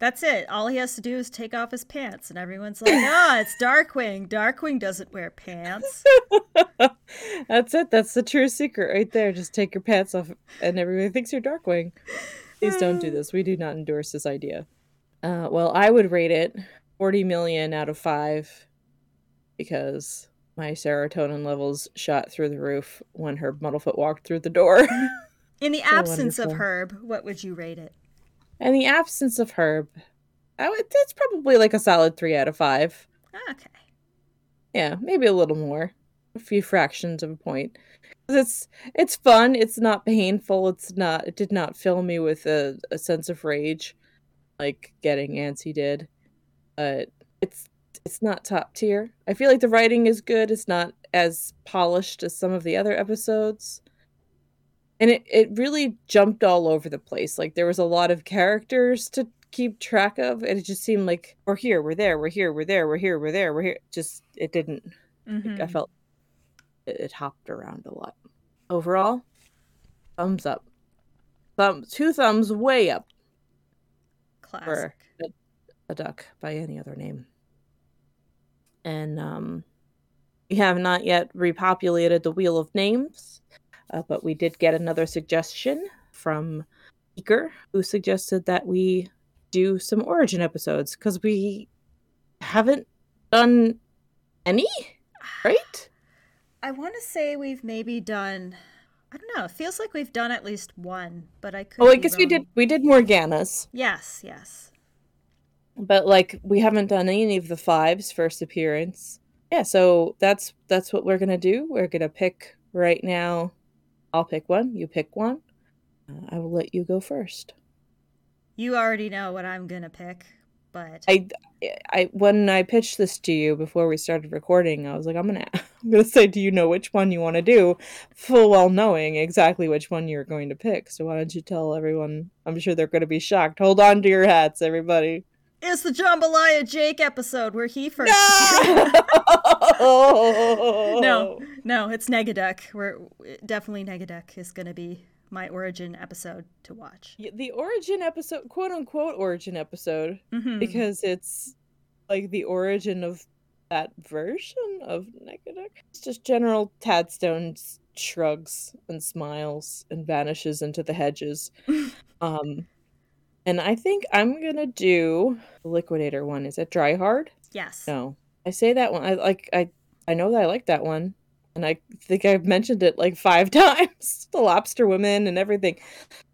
Speaker 2: That's it. All he has to do is take off his pants, and everyone's like, "Ah, it's Darkwing. Darkwing doesn't wear pants."
Speaker 1: That's it. That's the true secret right there. Just take your pants off, and everybody thinks you're Darkwing. Please don't do this. We do not endorse this idea. Uh, well, I would rate it 40 million out of five because my serotonin levels shot through the roof when her Muddlefoot walked through the door.
Speaker 2: In the
Speaker 1: So
Speaker 2: absence of. Herb, what would you rate it?
Speaker 1: In the absence of Herb, I would, it's probably like a solid three out of five.
Speaker 2: Okay.
Speaker 1: Yeah, maybe a little more, a few fractions of a point. It's it's fun. It's not painful. It's not. It did not fill me with a, a sense of rage, like getting antsy did. But it's it's not top tier. I feel like the writing is good. It's not as polished as some of the other episodes. And it, it really jumped all over the place. Like there was a lot of characters to keep track of, and it just seemed like we're here, we're there, we're here, we're there, we're here, we're there, we're here. Just it didn't I
Speaker 2: Mhm.
Speaker 1: felt it, it hopped around a lot. Overall, thumbs up. Thumb two thumbs way up
Speaker 2: Classic.
Speaker 1: a duck by any other name. And um we have not yet repopulated the wheel of names, uh, but we did get another suggestion from Eaker, who suggested that we do some origin episodes because we haven't done any, right?
Speaker 2: I want to say we've maybe done. I don't know. It feels like we've done at least one, but I could.
Speaker 1: Oh, I guess we did. We did Morgana's,
Speaker 2: Yes, yes.
Speaker 1: but like we haven't done any of the fives first appearance. Yeah, so that's that's what we're gonna do. We're gonna pick right now. I'll pick one. You pick one. Uh, I will let you go first.
Speaker 2: You already know what I'm gonna pick, but
Speaker 1: I, I when I pitched this to you before we started recording, I was like, I'm gonna, I'm gonna say, do you know which one you want to do? Full well knowing exactly which one you're going to pick. So why don't you tell everyone? I'm sure they're going to be shocked. Hold on to your hats, everybody.
Speaker 2: It's the Jambalaya Jake episode where he first.
Speaker 1: No,
Speaker 2: no, no, it's Negaduck. We're definitely Negaduck is gonna be my origin episode to watch.
Speaker 1: Yeah, the origin episode, quote unquote origin episode,
Speaker 2: Mhm.
Speaker 1: because it's like the origin of that version of Negaduck. It's just General Tadstone shrugs and smiles and vanishes into the hedges. um, and I think I'm gonna do the Liquidator one. Is it Dry Hard?
Speaker 2: Yes.
Speaker 1: No, I say that one. I like. I I know that I like that one, and I think I've mentioned it like five times. the Lobster Women and everything.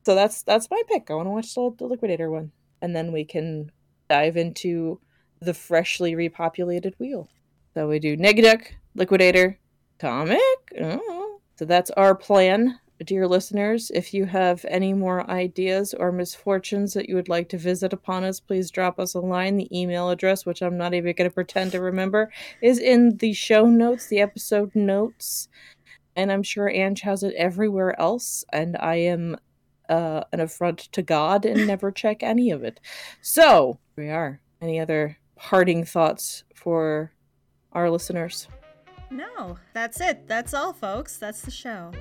Speaker 1: So that's that's my pick. I want to watch the, the Liquidator one, and then we can dive into the freshly repopulated wheel. So we do Negaduck, Liquidator, comic. Oh. So that's our plan, dear listeners. If you have any more ideas or misfortunes that you would like to visit upon us, please drop us a line. The email address, which I'm not even going to pretend to remember, is in the show notes, the episode notes. And I'm sure Ange has it everywhere else. And I am uh, an affront to God and never check any of it. So, here we are. Any other parting thoughts for our listeners?
Speaker 2: No, that's it. That's all, folks. That's the show.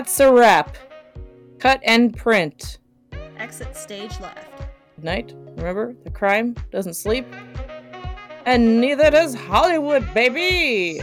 Speaker 1: That's a wrap. Cut and print.
Speaker 2: Exit stage left.
Speaker 1: Good night. Remember, the crime doesn't sleep. And neither does Hollywood, baby!